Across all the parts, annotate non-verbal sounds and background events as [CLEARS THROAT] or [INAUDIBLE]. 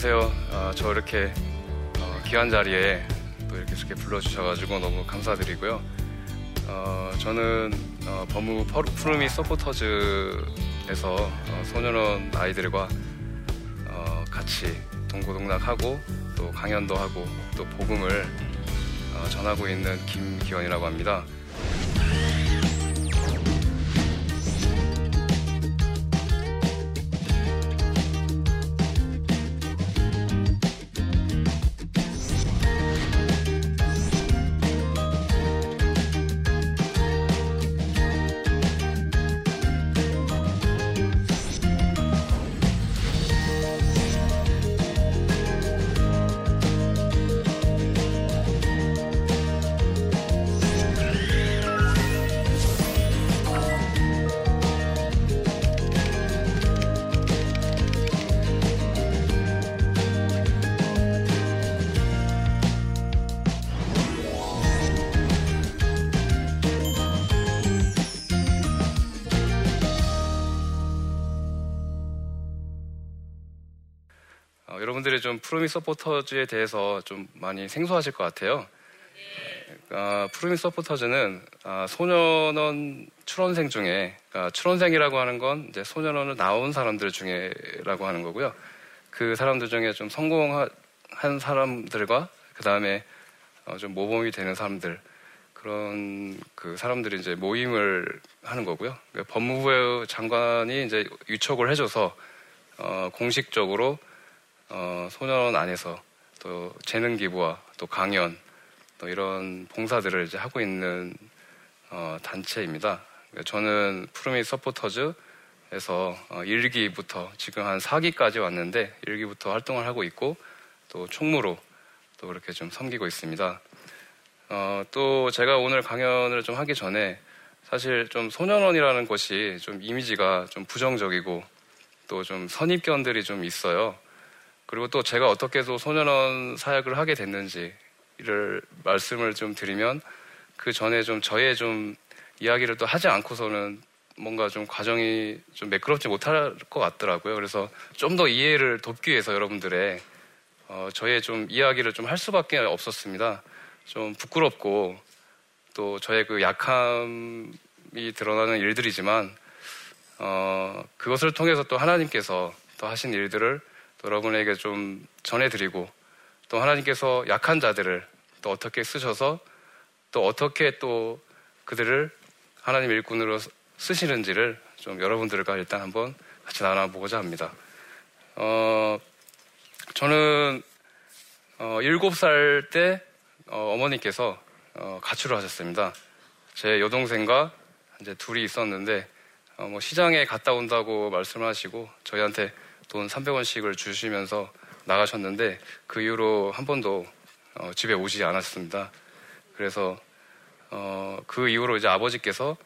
안녕하세요. 어, 저 이렇게 어, 귀한 자리에 또 이렇게 이렇게 불러주셔가지고 너무 감사드리고요. 어, 저는 어, 법무 푸르미 서포터즈에서 어, 소년원 아이들과 어, 같이 동고동락하고 또 강연도 하고 또 복음을 어, 전하고 있는 김기원이라고 합니다. 여러분들이 좀 푸르미 서포터즈에 대해서 좀 많이 생소하실 것 같아요. 어, 푸르미 서포터즈는 어, 소년원 출원생 중에 어, 출원생이라고 하는 건 이제 소년원을 나온 사람들 중에라고 하는 거고요. 그 사람들 중에 좀 성공한 사람들과 그 다음에 어, 좀 모범이 되는 사람들 그런 그 사람들이 이제 모임을 하는 거고요. 그러니까 법무부 장관이 이제 유촉을 해줘서 어, 공식적으로 어, 소년 안에서 또 재능 기부와 또 강연 또 이런 봉사들을 이제 하고 있는 어, 단체입니다. 그러니까 저는 푸르미 서포터즈에서 어, 1기부터 지금 한 4기까지 왔는데 1기부터 활동을 하고 있고 또 총무로 또 그렇게 좀 섬기고 있습니다. 어, 또 제가 오늘 강연을 좀 하기 전에 사실 좀 소년원이라는 것이 좀 이미지가 좀 부정적이고 또 좀 선입견들이 좀 있어요. 그리고 또 제가 어떻게 해서 소년원 사역을 하게 됐는지를 말씀을 좀 드리면 그 전에 좀 저의 좀 이야기를 또 하지 않고서는 뭔가 좀 과정이 좀 매끄럽지 못할 것 같더라고요. 그래서 좀 더 이해를 돕기 위해서 여러분들의 어, 저의 좀 이야기를 좀 할 수밖에 없었습니다. 좀 부끄럽고 또 저의 그 약함이 드러나는 일들이지만 어, 그것을 통해서 또 하나님께서 또 하신 일들을 여러분에게 좀 전해드리고 또 하나님께서 약한 자들을 또 어떻게 쓰셔서 또 어떻게 또 그들을 하나님 일꾼으로 쓰시는지를 좀 여러분들과 일단 한번 같이 나눠보고자 합니다. 어, 저는 어, 7살 때 어, 머니께서 어, 가출을 하셨습니다. 제 여동생과 이제 둘이 있었는데 어, 뭐 시장에 갔다 온다고 말씀하시고 저희한테 돈 300원씩을 주시면서 나가셨는데 그 이후로 한 번도 어, 집에 오지 않았습니다. 그래서 어, 그 이후로 이제 아버지께서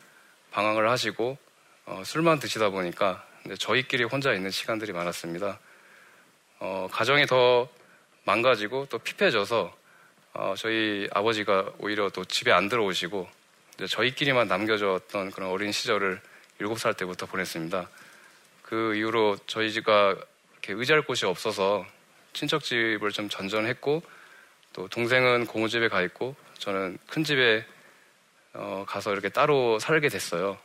방황을 하시고 어, 술만 드시다 보니까 저희끼리 혼자 있는 시간들이 많았습니다. 어, 가정이 더 망가지고 또 피폐해져서 어, 저희 아버지가 오히려 또 집에 안 들어오시고 저희끼리만 남겨졌던 그런 어린 시절을 7살 때부터 보냈습니다. 그 이후로 저희 집가 이렇게 의지할 곳이 없어서 친척 집을 좀 전전했고 또 동생은 고모집에 가 있고 저는 큰 집에 어, 가서 이렇게 따로 살게 됐어요.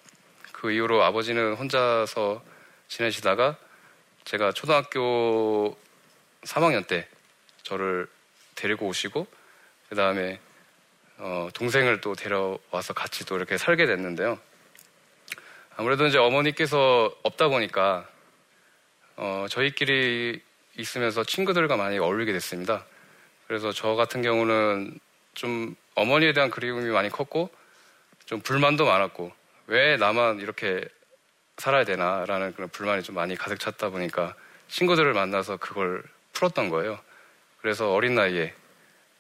그 이후로 아버지는 혼자서 지내시다가 제가 초등학교 3학년 때 저를 데리고 오시고 그 다음에 어, 동생을 또 데려와서 같이 또 이렇게 살게 됐는데요. 아무래도 이제 어머니께서 없다 보니까 어, 저희끼리 있으면서 친구들과 많이 어울리게 됐습니다. 그래서 저 같은 경우는 좀 어머니에 대한 그리움이 많이 컸고 좀 불만도 많았고 왜 나만 이렇게 살아야 되나라는 그런 불만이 좀 많이 가득 찼다 보니까 친구들을 만나서 그걸 풀었던 거예요. 그래서 어린 나이에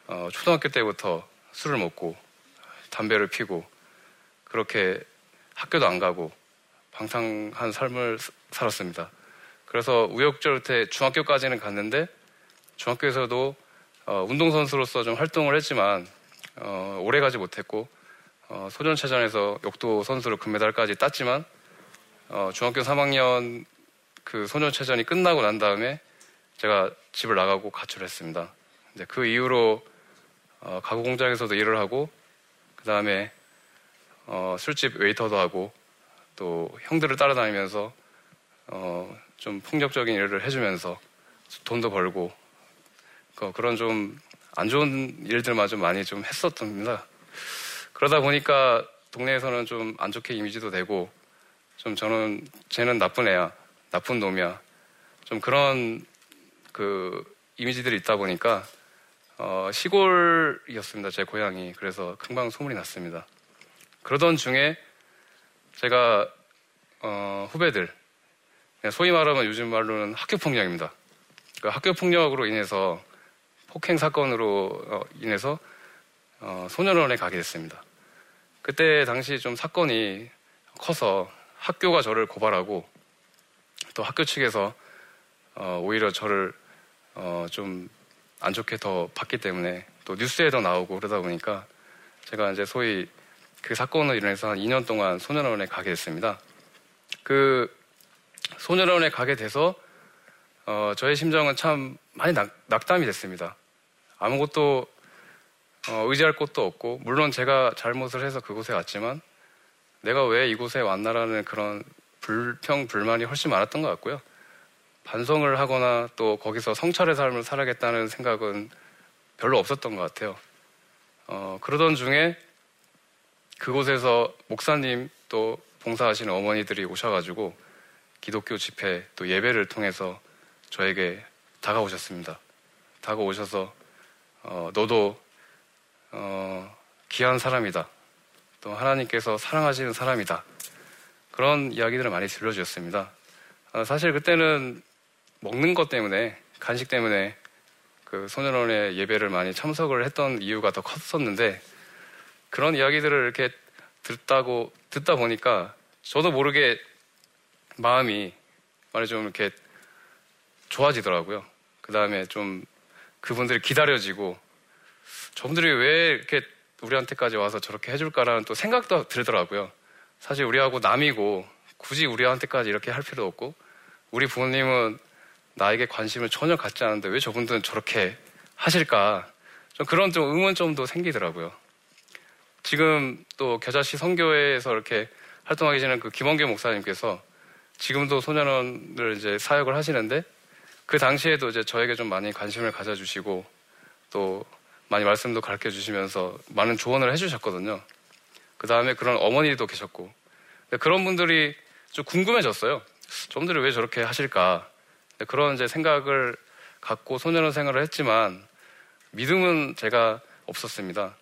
어, 초등학교 때부터 술을 먹고 담배를 피고 그렇게 학교도 안 가고 방탕한 삶을 살았습니다. 그래서 우여곡절때 중학교까지는 갔는데 중학교에서도 어, 운동선수로서 좀 활동을 했지만 어, 오래 가지 못했고 어, 소년체전에서 역도 선수로 금메달까지 땄지만 어, 중학교 3학년 그 소년체전이 끝나고 난 다음에 제가 집을 나가고 가출했습니다. 이제 그 이후로 어, 가구 공장에서도 일을 하고 그 다음에 어, 술집 웨이터도 하고 또 형들을 따라다니면서 어, 좀 폭력적인 일을 해주면서 돈도 벌고 그, 그런 좀 안 좋은 일들마저 많이 좀 했었답니다. 그러다 보니까 동네에서는 좀 안 좋게 이미지도 되고 좀 저는 쟤는 나쁜 애야, 나쁜 놈이야. 좀 그런 그 이미지들이 있다 보니까 어, 시골이었습니다. 제 고향이. 그래서 금방 소문이 났습니다. 그러던 중에 제가 어, 후배들 소위 말하면 요즘 말로는 학교 폭력입니다. 그 학교 폭력으로 인해서 폭행 사건으로 어, 인해서 어, 소년원에 가게 됐습니다. 그때 당시 좀 사건이 커서 학교가 저를 고발하고 또 학교 측에서 어, 오히려 저를 좀 안 좋게 더 봤기 때문에 또 뉴스에도 나오고 그러다 보니까 제가 이제 소위 그 사건으로 인해서 한 2년 동안 소년원에 가게 됐습니다. 그 소년원에 가게 돼서 어, 저의 심정은 참 많이 낙, 낙담이 됐습니다. 아무것도 어, 의지할 곳도 없고 물론 제가 잘못을 해서 그곳에 왔지만 내가 왜 이곳에 왔나라는 그런 불평 불만이 훨씬 많았던 것 같고요. 반성을 하거나 또 거기서 성찰의 삶을 살아겠다는 생각은 별로 없었던 것 같아요. 어, 그러던 중에 그곳에서 목사님 또 봉사하시는 어머니들이 오셔가지고 기독교 집회 또 예배를 통해서 저에게 다가오셨습니다. 다가오셔서 어, 너도 어, 귀한 사람이다. 또 하나님께서 사랑하시는 사람이다. 그런 이야기들을 많이 들려주셨습니다. 어, 사실 그때는 먹는 것 때문에 간식 때문에 그 소년원의 예배를 많이 참석을 했던 이유가 더 컸었는데 그런 이야기들을 이렇게 듣다고 듣다 보니까 저도 모르게 마음이 말이 좀 이렇게 좋아지더라고요. 그 다음에 좀 그분들이 기다려지고 저분들이 왜 이렇게 우리한테까지 와서 저렇게 해줄까라는 또 생각도 들더라고요. 사실 우리하고 남이고 굳이 우리한테까지 이렇게 할 필요도 없고 우리 부모님은 나에게 관심을 전혀 갖지 않는데 왜 저분들은 저렇게 하실까? 좀 그런 좀 의문점도 생기더라고요. 지금 또 겨자씨 성교회에서 이렇게 활동하고 계시는 그 김원계 목사님께서 지금도 소년원을 이제 사역을 하시는데 그 당시에도 이제 저에게 좀 많이 관심을 가져주시고 또 많이 말씀도 가르쳐 주시면서 많은 조언을 해주셨거든요. 그 다음에 그런 어머니도 계셨고 그런 분들이 좀 궁금해졌어요. 저분들이 왜 저렇게 하실까? 그런 이제 생각을 갖고 소년원 생활을 했지만 믿음은 제가 없었습니다.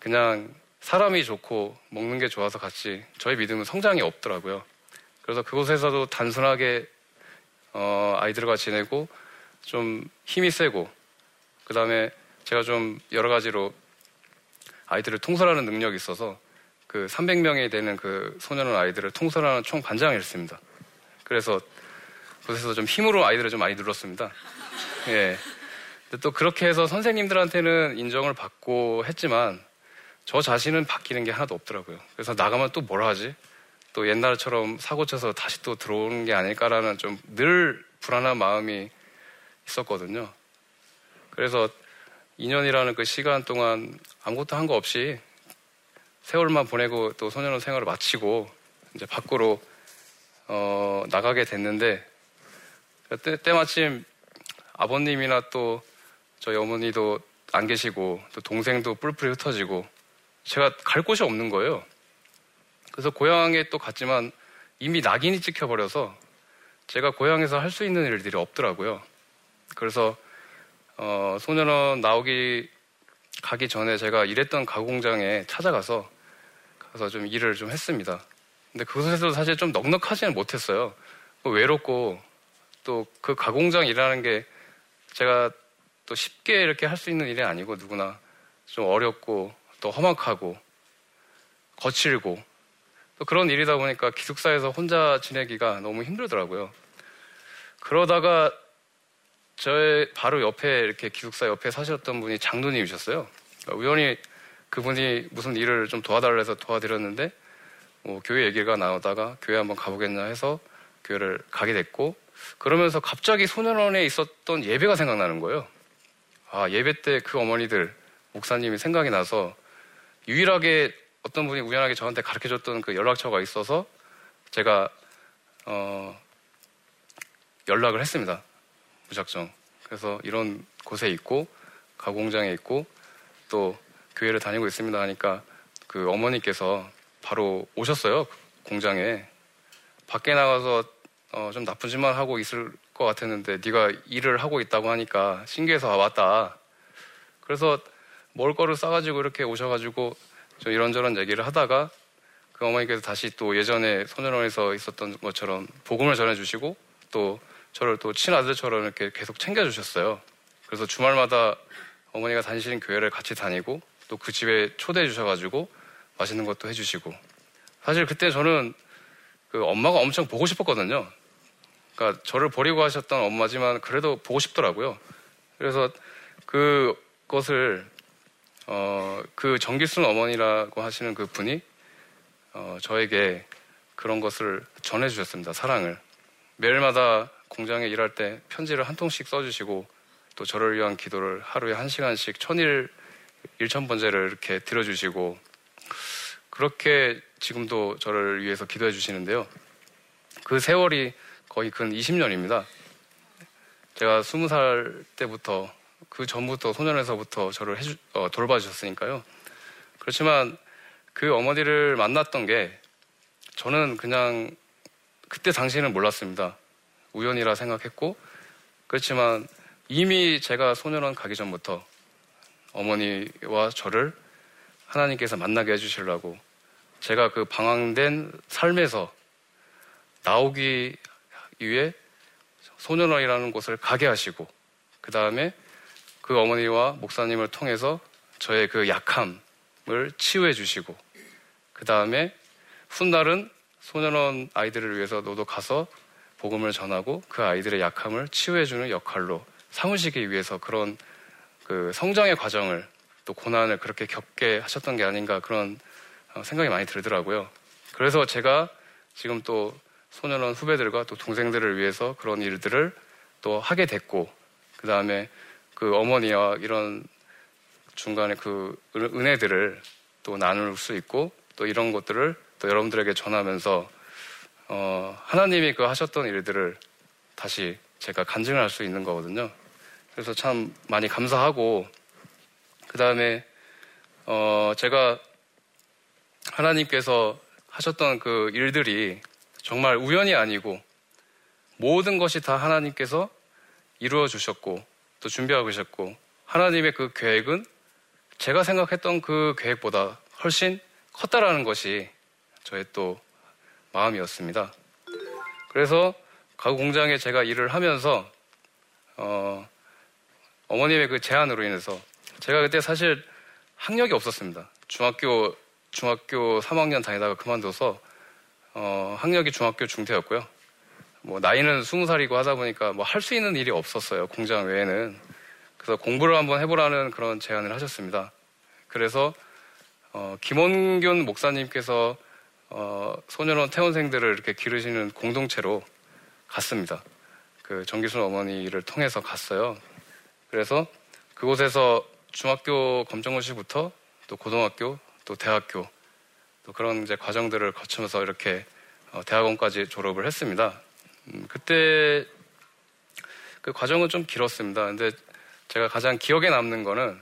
그냥 사람이 좋고 먹는 게 좋아서 같이 저희 믿음은 성장이 없더라고요. 그래서 그곳에서도 단순하게 어, 아이들과 지내고 좀 힘이 세고 그 다음에 제가 좀 여러 가지로 아이들을 통솔하는 능력이 있어서 그 300명이 되는 그 소년원 아이들을 통솔하는 총 반장을 했습니다. 그래서 그래서 좀 힘으로 아이들을 좀 많이 눌렀습니다. 예. 또 그렇게 해서 선생님들한테는 인정을 받고 했지만 저 자신은 바뀌는 게 하나도 없더라고요. 그래서 나가면 또뭘 하지? 또 옛날처럼 사고 쳐서 다시 또 들어오는 게 아닐까라는 좀 늘 불안한 마음이 있었거든요. 그래서 2년이라는 그 시간 동안 아무것도 한 거 없이 세월만 보내고 또 소년원 생활을 마치고 이제 밖으로 어, 나가게 됐는데 때, 때마침 아버님이나 또 저희 어머니도 안 계시고 또 동생도 뿔뿔이 흩어지고 제가 갈 곳이 없는 거예요. 그래서 고향에 또 갔지만 이미 낙인이 찍혀버려서 제가 고향에서 할 수 있는 일들이 없더라고요. 그래서 어, 소년원 나오기 가기 전에 제가 일했던 가공장에 찾아가서 가서 좀 일을 좀 했습니다. 근데 그곳에서 사실 좀 넉넉하지는 못했어요. 뭐 외롭고 또 그 가공장 일하는 게 제가 또 쉽게 이렇게 할 수 있는 일이 아니고 누구나 좀 어렵고 또 험악하고 거칠고 또 그런 일이다 보니까 기숙사에서 혼자 지내기가 너무 힘들더라고요. 그러다가 저의 바로 옆에 이렇게 기숙사 옆에 사셨던 분이 장로님이셨어요. 그러니까 우연히 그분이 무슨 일을 좀 도와달라 해서 도와드렸는데 뭐 교회 얘기가 나오다가 교회 한번 가보겠냐 해서 교회를 가게 됐고 그러면서 갑자기 소년원에 있었던 예배가 생각나는 거예요. 아, 예배 때 그 어머니들, 목사님이 생각이 나서 유일하게 어떤 분이 우연하게 저한테 가르쳐 줬던 그 연락처가 있어서 제가, 어, 연락을 했습니다. 무작정. 그래서 이런 곳에 있고, 가공장에 있고, 또 교회를 다니고 있습니다 하니까 그 어머니께서 바로 오셨어요. 공장에. 밖에 나가서 어, 좀 나쁜 짓만 하고 있을 것 같았는데 네가 일을 하고 있다고 하니까 신기해서 아, 왔다. 그래서 먹을 거를 싸가지고 이렇게 오셔가지고 좀 이런저런 얘기를 하다가 그 어머니께서 다시 또 예전에 소년원에서 있었던 것처럼 복음을 전해주시고 또 저를 또 친아들처럼 이렇게 계속 챙겨주셨어요. 그래서 주말마다 어머니가 다니시는 교회를 같이 다니고 또 그 집에 초대해 주셔가지고 맛있는 것도 해주시고 사실 그때 저는 그 엄마가 엄청 보고 싶었거든요. 그러니까 저를 버리고 하셨던 엄마지만 그래도 보고 싶더라고요. 그래서 그것을 어, 그 정기순 어머니라고 하시는 그 분이 어, 저에게 그런 것을 전해주셨습니다. 사랑을 매일마다 공장에 일할 때 편지를 한 통씩 써주시고 또 저를 위한 기도를 하루에 한 시간씩 천일 일천 번째를 이렇게 들어주시고 그렇게 지금도 저를 위해서 기도해 주시는데요. 그 세월이 거의 근 20년입니다. 제가 20살 때부터 그 전부터 소년에서부터 저를 해주, 어, 돌봐주셨으니까요. 그렇지만 그 어머니를 만났던 게 저는 그냥 그때 당시에는 몰랐습니다. 우연이라 생각했고 그렇지만 이미 제가 소년원 가기 전부터 어머니와 저를 하나님께서 만나게 해주시려고 제가 그 방황된 삶에서 나오기 위해 소년원이라는 곳을 가게 하시고 그 다음에 그 어머니와 목사님을 통해서 저의 그 약함을 치유해 주시고 그 다음에 훗날은 소년원 아이들을 위해서 너도 가서 복음을 전하고 그 아이들의 약함을 치유해 주는 역할로 삼으시기 위해서 그런 그 성장의 과정을 또 고난을 그렇게 겪게 하셨던 게 아닌가 그런 어, 생각이 많이 들더라고요. 그래서 제가 지금 또 소년원 후배들과 또 동생들을 위해서 그런 일들을 또 하게 됐고, 그 다음에 그 어머니와 이런 중간에 그 은혜들을 또 나눌 수 있고, 또 이런 것들을 또 여러분들에게 전하면서, 어, 하나님이 그 하셨던 일들을 다시 제가 간증을 할 수 있는 거거든요. 그래서 참 많이 감사하고, 그 다음에, 어, 제가 하나님께서 하셨던 그 일들이 정말 우연이 아니고 모든 것이 다 하나님께서 이루어 주셨고 또 준비하고 계셨고 하나님의 그 계획은 제가 생각했던 그 계획보다 훨씬 컸다라는 것이 저의 또 마음이었습니다. 그래서 가구 공장에 제가 일을 하면서 어, 어머님의 그 제안으로 인해서 제가 그때 사실 학력이 없었습니다. 중학교 중학교 3학년 다니다가 그만둬서 어, 학력이 중학교 중퇴였고요. 뭐 나이는 20살이고 하다 보니까 뭐 할 수 있는 일이 없었어요. 공장 외에는. 그래서 공부를 한번 해보라는 그런 제안을 하셨습니다. 그래서 어, 김원균 목사님께서 어, 소년원 퇴원생들을 이렇게 기르시는 공동체로 갔습니다. 그 정기순 어머니를 통해서 갔어요. 그래서 그곳에서 중학교 검정고시부터 또 고등학교 또 대학교 또 그런 이제 과정들을 거치면서 이렇게 어, 대학원까지 졸업을 했습니다. 음, 그때 그 과정은 좀 길었습니다. 근데 제가 가장 기억에 남는 거는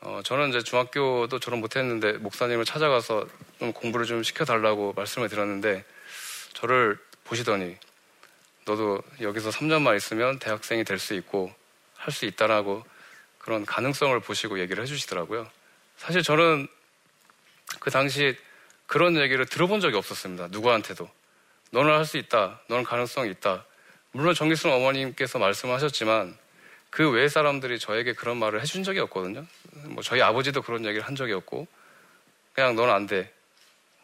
어, 저는 이제 중학교도 졸업 못했는데 목사님을 찾아가서 좀 공부를 좀 시켜달라고 말씀을 드렸는데 저를 보시더니 너도 여기서 3년만 있으면 대학생이 될 수 있고 할 수 있다라고 그런 가능성을 보시고 얘기를 해주시더라고요. 사실 저는 그 당시 그런 얘기를 들어본 적이 없었습니다. 누구한테도. 너는 할 수 있다. 너는 가능성이 있다. 물론 정기순 어머님께서 말씀하셨지만 그 외 사람들이 저에게 그런 말을 해준 적이 없거든요. 뭐 저희 아버지도 그런 얘기를 한 적이 없고 그냥 넌 안 돼.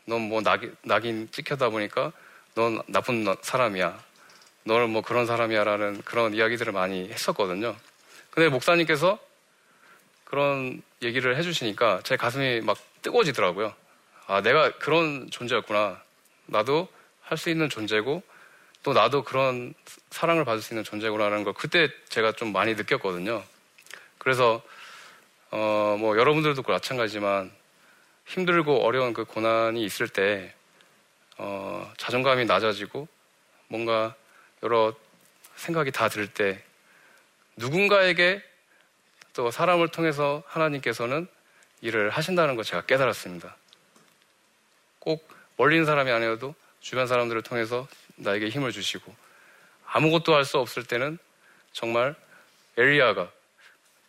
넌 뭐 낙인, 낙인 찍혀다 보니까 넌 나쁜 사람이야. 너는 뭐 그런 사람이야라는 그런 이야기들을 많이 했었거든요. 근데 목사님께서 그런 얘기를 해주시니까 제 가슴이 막 뜨거워지더라고요. 아, 내가 그런 존재였구나. 나도 할 수 있는 존재고 또 나도 그런 사랑을 받을 수 있는 존재구나라는 걸 그때 제가 좀 많이 느꼈거든요. 그래서 어, 뭐 여러분들도 마찬가지지만 힘들고 어려운 그 고난이 있을 때 어, 자존감이 낮아지고 뭔가 여러 생각이 다 들 때 누군가에게 또 사람을 통해서 하나님께서는 일을 하신다는 걸 제가 깨달았습니다. 꼭 있는 사람이 아니어도 주변 사람들을 통해서 나에게 힘을 주시고 아무것도 할 수 없을 때는 정말 엘리야가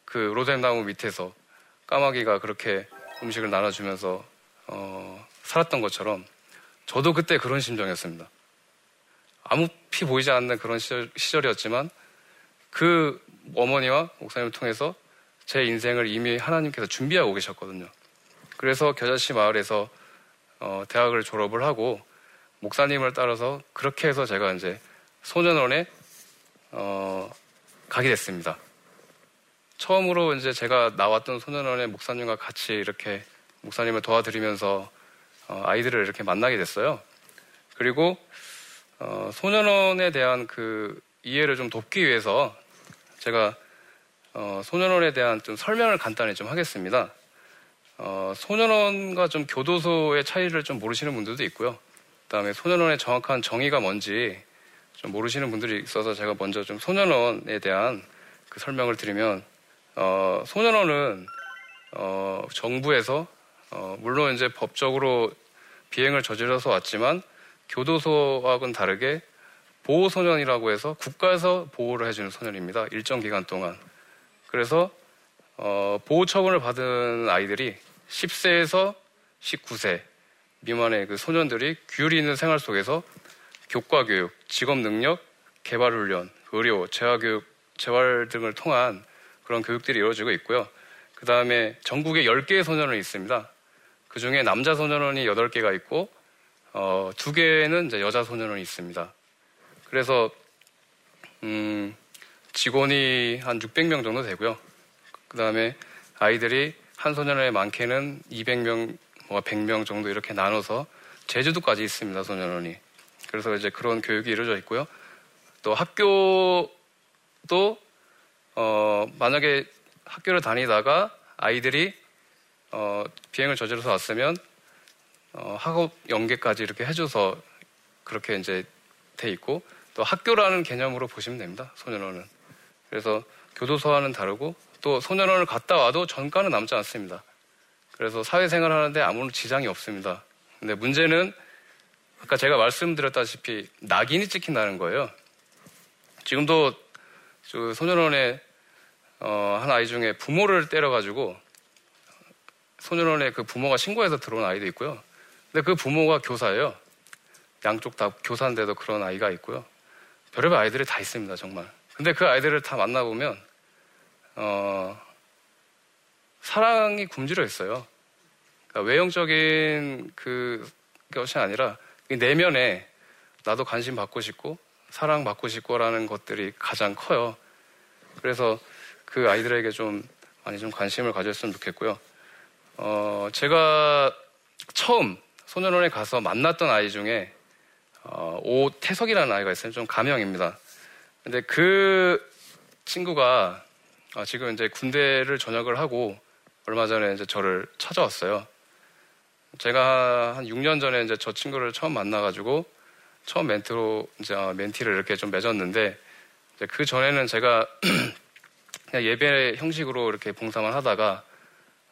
그 로뎀나무 밑에서 까마귀가 그렇게 음식을 나눠주면서 어, 살았던 것처럼 저도 그때 그런 심정이었습니다. 아무 피 보이지 않는 그런 시절, 시절이었지만 그 어머니와 목사님을 통해서 제 인생을 이미 하나님께서 준비하고 계셨거든요. 그래서 겨자씨 마을에서 어, 대학을 졸업을 하고 목사님을 따라서 그렇게 해서 제가 이제 소년원에 어, 가게 됐습니다. 처음으로 이제 제가 나왔던 소년원의 목사님과 같이 이렇게 목사님을 도와드리면서 어, 아이들을 이렇게 만나게 됐어요. 그리고 어, 소년원에 대한 그 이해를 좀 돕기 위해서 제가 어, 소년원에 대한 좀 설명을 간단히 좀 하겠습니다. 어, 소년원과 좀 교도소의 차이를 좀 모르시는 분들도 있고요. 그다음에 소년원의 정확한 정의가 뭔지 좀 모르시는 분들이 있어서 제가 먼저 좀 소년원에 대한 그 설명을 드리면 어, 소년원은 어, 정부에서 어, 물론 이제 법적으로 비행을 저질러서 왔지만 교도소하고는 다르게 보호소년이라고 해서 국가에서 보호를 해주는 소년입니다. 일정 기간 동안. 그래서 어, 보호 처분을 받은 아이들이 10세에서 19세 미만의 그 소년들이 규율이 있는 생활 속에서 교과 교육, 직업 능력, 개발 훈련, 의료, 재활 교육, 재활 등을 통한 그런 교육들이 이루어지고 있고요. 그 다음에 전국에 10개의 소년원이 있습니다. 그 중에 남자 소년원이 8개가 있고, 어, 2개는 이제 여자 소년원이 있습니다. 그래서, 음, 직원이 한 600명 정도 되고요. 그 다음에 아이들이 한 소년원에 많게는 200명, 뭐 100명 정도 이렇게 나눠서 제주도까지 있습니다, 소년원이. 그래서 이제 그런 교육이 이루어져 있고요. 또 학교도, 어, 만약에 학교를 다니다가 아이들이, 어, 비행을 저질러서 왔으면, 어, 학업 연계까지 이렇게 해줘서 그렇게 이제 돼 있고, 또 학교라는 개념으로 보시면 됩니다, 소년원은. 그래서 교도소와는 다르고 또 소년원을 갔다 와도 전가는 남지 않습니다. 그래서 사회생활 하는데 아무런 지장이 없습니다. 근데 문제는 아까 제가 말씀드렸다시피 낙인이 찍힌다는 거예요. 지금도 그 소년원에 어, 한 아이 중에 부모를 때려가지고 소년원에 그 부모가 신고해서 들어온 아이도 있고요. 근데 그 부모가 교사예요. 양쪽 다 교사인데도 그런 아이가 있고요. 별의별 아이들이 다 있습니다, 정말. 근데 그 아이들을 다 만나보면, 어, 사랑이 굶주려 있어요. 그러니까 외형적인 그 것이 아니라 내면에 나도 관심 받고 싶고 사랑 받고 싶고라는 것들이 가장 커요. 그래서 그 아이들에게 좀 많이 좀 관심을 가졌으면 좋겠고요. 어, 제가 처음 소년원에 가서 만났던 아이 중에 어, 오태석이라는 아이가 있어요. 좀 가명입니다. 근데 그 친구가 아, 지금 이제 군대를 전역을 하고 얼마 전에 이제 저를 찾아왔어요. 제가 한 6년 전에 이제 저 친구를 처음 만나가지고 처음 멘트로 이제 멘티를 이렇게 좀 맺었는데 그 전에는 제가 [CLEARS THROAT] 그냥 예배 형식으로 이렇게 봉사만 하다가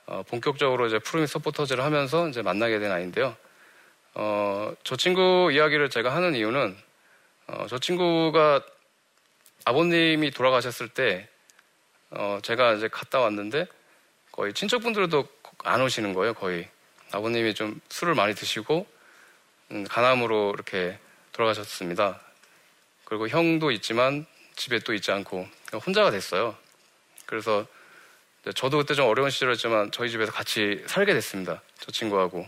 어, 본격적으로 이제 프로미 서포터즈를 하면서 이제 만나게 된 아이인데요. 어, 저 친구 이야기를 제가 하는 이유는 어, 저 친구가 아버님이 돌아가셨을 때 어, 제가 이제 갔다 왔는데 거의 친척분들도 안 오시는 거예요, 거의. 아버님이 좀 술을 많이 드시고 음, 간암으로 이렇게 돌아가셨습니다. 그리고 형도 있지만 집에 또 있지 않고 혼자가 됐어요. 그래서 저도 그때 좀 어려운 시절이었지만 저희 집에서 같이 살게 됐습니다. 저 친구하고.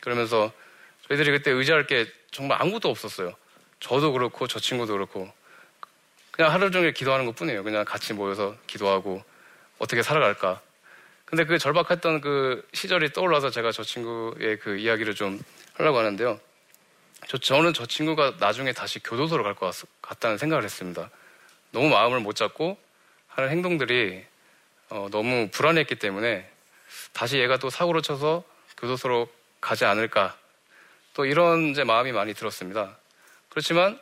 그러면서 저희들이 그때 의지할 게 정말 아무것도 없었어요. 저도 그렇고 저 친구도 그렇고 그냥 하루 종일 기도하는 것 뿐이에요. 그냥 같이 모여서 기도하고 어떻게 살아갈까. 근데 그 절박했던 그 시절이 떠올라서 제가 저 친구의 그 이야기를 좀 하려고 하는데요. 저, 저는 저 친구가 나중에 다시 교도소로 갈 것 같다는 생각을 했습니다. 너무 마음을 못 잡고 하는 행동들이 어, 너무 불안했기 때문에 다시 얘가 또 사고를 쳐서 교도소로 가지 않을까 또 이런 이제 마음이 많이 들었습니다. 그렇지만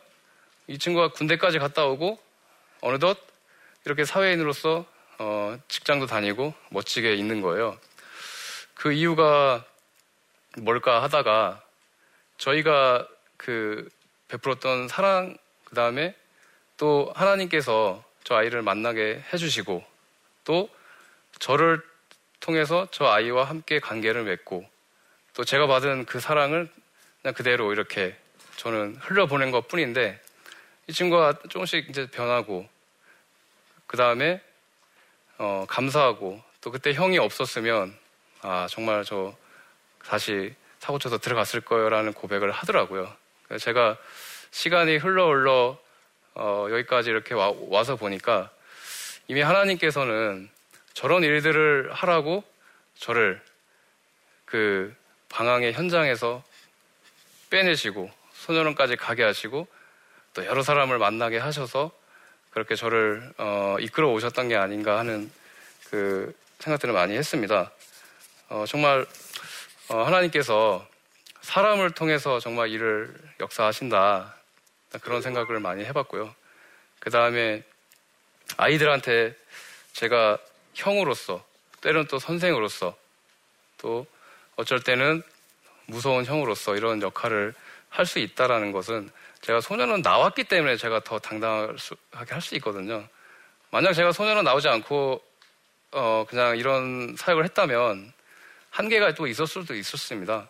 이 친구가 군대까지 갔다 오고 어느덧 이렇게 사회인으로서 어, 직장도 다니고 멋지게 있는 거예요. 그 이유가 뭘까 하다가 저희가 그 베풀었던 사랑 그 다음에 또 하나님께서 저 아이를 만나게 해주시고 또 저를 통해서 저 아이와 함께 관계를 맺고 또 제가 받은 그 사랑을 그냥 그대로 이렇게 저는 흘려보낸 것 뿐인데 이 친구가 조금씩 이제 변하고 그 다음에 어, 감사하고 또 그때 형이 없었으면 아 정말 저 다시 사고 쳐서 들어갔을 거요라는 고백을 하더라고요. 제가 시간이 흘러 흘러 어, 여기까지 이렇게 와, 와서 보니까 이미 하나님께서는 저런 일들을 하라고 저를 그 방황의 현장에서 빼내시고 소년원까지 가게 하시고 또 여러 사람을 만나게 하셔서 그렇게 저를 어, 이끌어 오셨던 게 아닌가 하는 그 생각들을 많이 했습니다. 어, 정말 어, 하나님께서 사람을 통해서 정말 일을 역사하신다 그런 생각을 많이 해봤고요. 그 다음에 아이들한테 제가 형으로서 때로는 또 선생으로서 또 어쩔 때는 무서운 형으로서 이런 역할을 할 수 있다라는 것은 제가 소년은 나왔기 때문에 제가 더 당당하게 할 수 있거든요. 만약 제가 소년은 나오지 않고 어 그냥 이런 사역을 했다면 한계가 또 있었을 수도 있었습니다.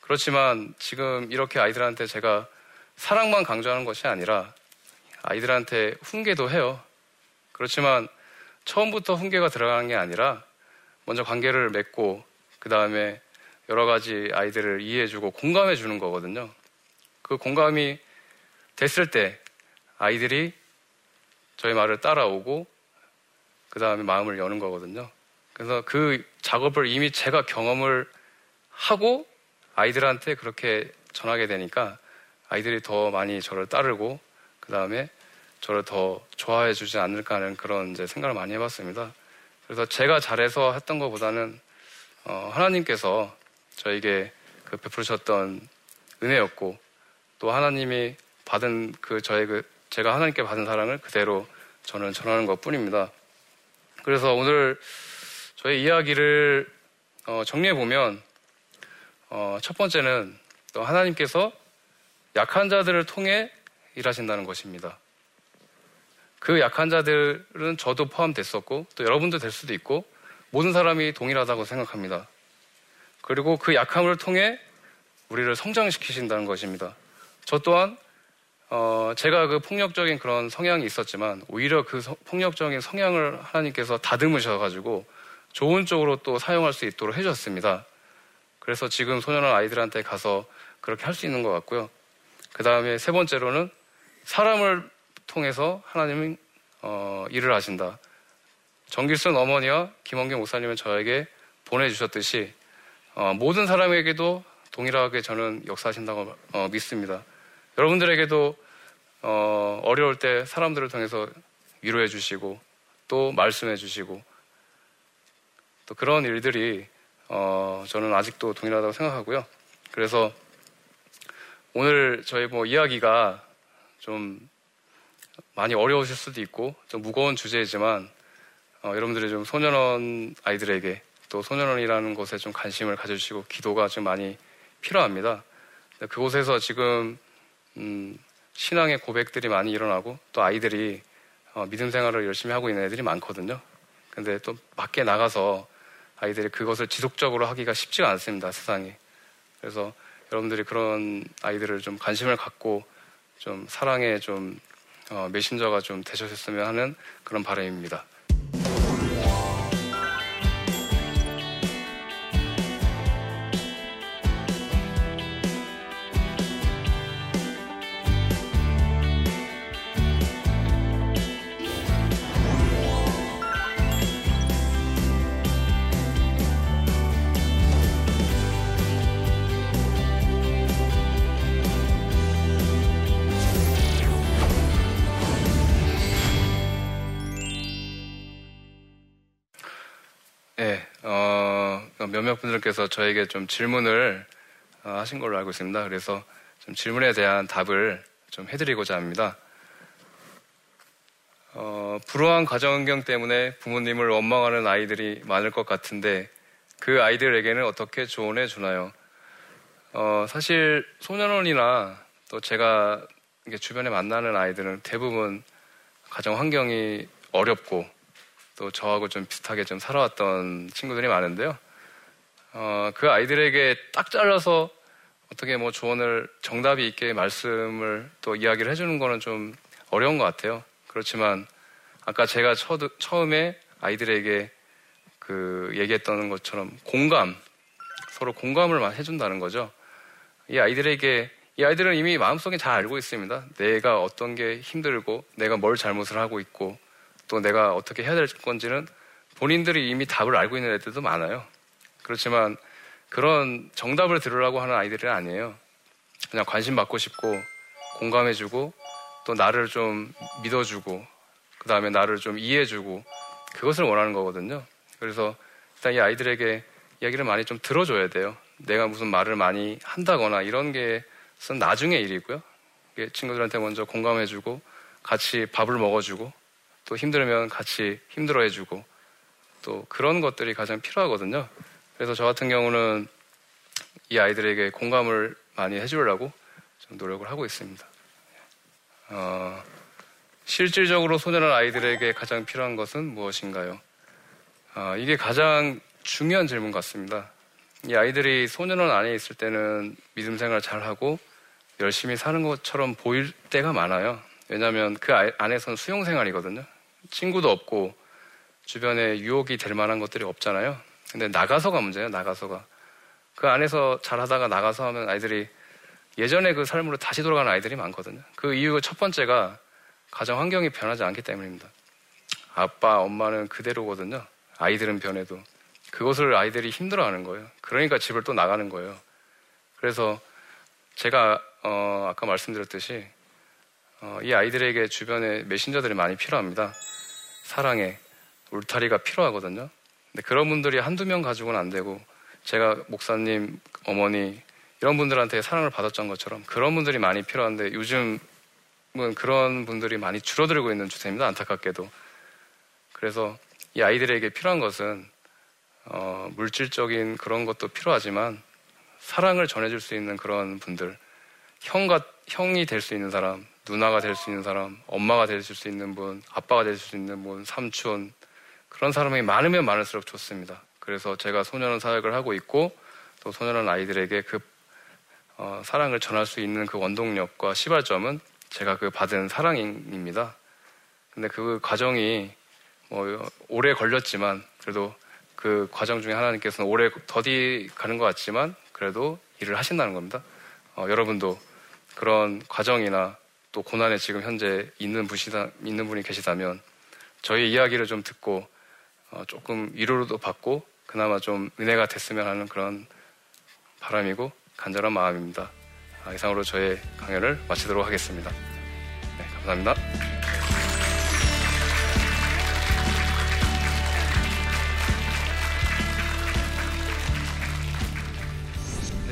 그렇지만 지금 이렇게 아이들한테 제가 사랑만 강조하는 것이 아니라 아이들한테 훈계도 해요. 그렇지만 처음부터 훈계가 들어가는 게 아니라 먼저 관계를 맺고 그 다음에 여러 가지 아이들을 이해해주고 공감해주는 거거든요. 그 공감이 됐을 때 아이들이 저희 말을 따라오고 그 다음에 마음을 여는 거거든요. 그래서 그 작업을 이미 제가 경험을 하고 아이들한테 그렇게 전하게 되니까 아이들이 더 많이 저를 따르고 그 다음에 저를 더 좋아해 주지 않을까 하는 그런 이제 생각을 많이 해봤습니다. 그래서 제가 잘해서 했던 것보다는 어, 하나님께서 저에게 그 베풀으셨던 은혜였고 또 하나님이 받은 그 저의 그 제가 하나님께 받은 사랑을 그대로 저는 전하는 것 뿐입니다. 그래서 오늘 저의 이야기를 어, 정리해 보면 어, 첫 번째는 또 하나님께서 약한 자들을 통해 일하신다는 것입니다. 그 약한 자들은 저도 포함됐었고 또 여러분도 될 수도 있고 모든 사람이 동일하다고 생각합니다. 그리고 그 약함을 통해 우리를 성장시키신다는 것입니다. 저 또한 어, 제가 그 폭력적인 그런 성향이 있었지만 오히려 그 서, 폭력적인 성향을 하나님께서 다듬으셔가지고 좋은 쪽으로 또 사용할 수 있도록 해주셨습니다. 그래서 지금 소년원 아이들한테 가서 그렇게 할 수 있는 것 같고요. 그 다음에 세 번째로는 사람을 통해서 하나님은 어, 일을 하신다. 정길순 어머니와 김원경 목사님은 저에게 보내주셨듯이 어, 모든 사람에게도 동일하게 저는 역사하신다고 어, 믿습니다. 여러분들에게도 어, 어려울 때 사람들을 통해서 위로해 주시고 또 말씀해 주시고 또 그런 일들이 어, 저는 아직도 동일하다고 생각하고요. 그래서 오늘 저희 뭐 이야기가 좀 많이 어려우실 수도 있고 좀 무거운 주제이지만 어, 여러분들이 좀 소년원 아이들에게 또 소년원이라는 곳에 좀 관심을 가져주시고 기도가 좀 많이 필요합니다. 그곳에서 지금 음, 신앙의 고백들이 많이 일어나고 또 아이들이 어, 믿음 생활을 열심히 하고 있는 애들이 많거든요. 근데 또 밖에 나가서 아이들이 그것을 지속적으로 하기가 쉽지가 않습니다. 세상에. 그래서 여러분들이 그런 아이들을 좀 관심을 갖고 좀 사랑의 좀 어, 메신저가 좀 되셨으면 하는 그런 바람입니다. 분들께서 저에게 좀 질문을 어, 하신 걸로 알고 있습니다. 그래서 좀 질문에 대한 답을 좀 해드리고자 합니다. 어, 불우한 가정 환경 때문에 부모님을 원망하는 아이들이 많을 것 같은데 그 아이들에게는 어떻게 조언해 주나요? 어, 사실 소년원이나 또 제가 주변에 만나는 아이들은 대부분 가정 환경이 어렵고 또 저하고 좀 비슷하게 좀 살아왔던 친구들이 많은데요. 어, 그 아이들에게 딱 잘라서 어떻게 뭐 조언을 정답이 있게 말씀을 또 이야기를 해주는 거는 좀 어려운 것 같아요. 그렇지만 아까 제가 처, 처음에 아이들에게 그 얘기했던 것처럼 공감, 서로 공감을 해준다는 거죠. 이 아이들에게 이 아이들은 이미 마음속에 잘 알고 있습니다. 내가 어떤 게 힘들고 내가 뭘 잘못을 하고 있고 또 내가 어떻게 해야 될 건지는 본인들이 이미 답을 알고 있는 애들도 많아요. 그렇지만 그런 정답을 들으려고 하는 아이들은 아니에요. 그냥 관심 받고 싶고 공감해주고 또 나를 좀 믿어주고 그 다음에 나를 좀 이해해주고 그것을 원하는 거거든요. 그래서 일단 이 아이들에게 이야기를 많이 좀 들어줘야 돼요. 내가 무슨 말을 많이 한다거나 이런 게선 나중의 일이고요. 친구들한테 먼저 공감해주고 같이 밥을 먹어주고 또 힘들면 같이 힘들어해주고 또 그런 것들이 가장 필요하거든요. 그래서 저 같은 경우는 이 아이들에게 공감을 많이 해주려고 좀 노력을 하고 있습니다. 어, 실질적으로 소년한 아이들에게 가장 필요한 것은 무엇인가요? 어, 이게 가장 중요한 질문 같습니다. 이 아이들이 소년원 안에 있을 때는 믿음 생활 잘 하고 열심히 사는 것처럼 보일 때가 많아요. 왜냐하면 그 안에서는 수용 생활이거든요. 친구도 없고 주변에 유혹이 될 만한 것들이 없잖아요. 근데 나가서가 문제예요. 나가서가 그 안에서 잘하다가 나가서 하면 아이들이 예전에 그 삶으로 다시 돌아가는 아이들이 많거든요. 그 이유 첫 번째가 가정 환경이 변하지 않기 때문입니다. 아빠, 엄마는 그대로거든요. 아이들은 변해도. 그것을 아이들이 힘들어하는 거예요. 그러니까 집을 또 나가는 거예요. 그래서 제가 어, 아까 말씀드렸듯이 어, 이 아이들에게 주변에 메신저들이 많이 필요합니다. 사랑에 울타리가 필요하거든요. 근데 그런 분들이 한두 명 가지고는 안 되고 제가 목사님, 어머니 이런 분들한테 사랑을 받았던 것처럼 그런 분들이 많이 필요한데 요즘은 그런 분들이 많이 줄어들고 있는 추세입니다. 안타깝게도. 그래서 이 아이들에게 필요한 것은 어, 물질적인 그런 것도 필요하지만 사랑을 전해줄 수 있는 그런 분들, 형과 형이 될 수 있는 사람, 누나가 될 수 있는 사람, 엄마가 될 수 있는 분, 아빠가 될 수 있는 분, 삼촌 그런 사람이 많으면 많을수록 좋습니다. 그래서 제가 소년원 사역을 하고 있고 또 소년원 아이들에게 그 어, 사랑을 전할 수 있는 그 원동력과 시발점은 제가 그 받은 사랑입니다. 근데 그 과정이 뭐 오래 걸렸지만 그래도 그 과정 중에 하나님께서는 오래 더디 가는 것 같지만 그래도 일을 하신다는 겁니다. 어, 여러분도 그런 과정이나 또 고난에 지금 현재 있는 분이 계시다면 저희 이야기를 좀 듣고 어, 조금 위로도 받고 그나마 좀 은혜가 됐으면 하는 그런 바람이고 간절한 마음입니다. 아, 이상으로 저의 강연을 마치도록 하겠습니다. 네, 감사합니다.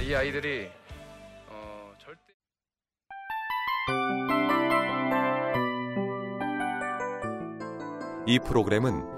이 아이들이 어, 절대 이 프로그램은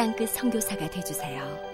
땅끝 성교사가 되주세요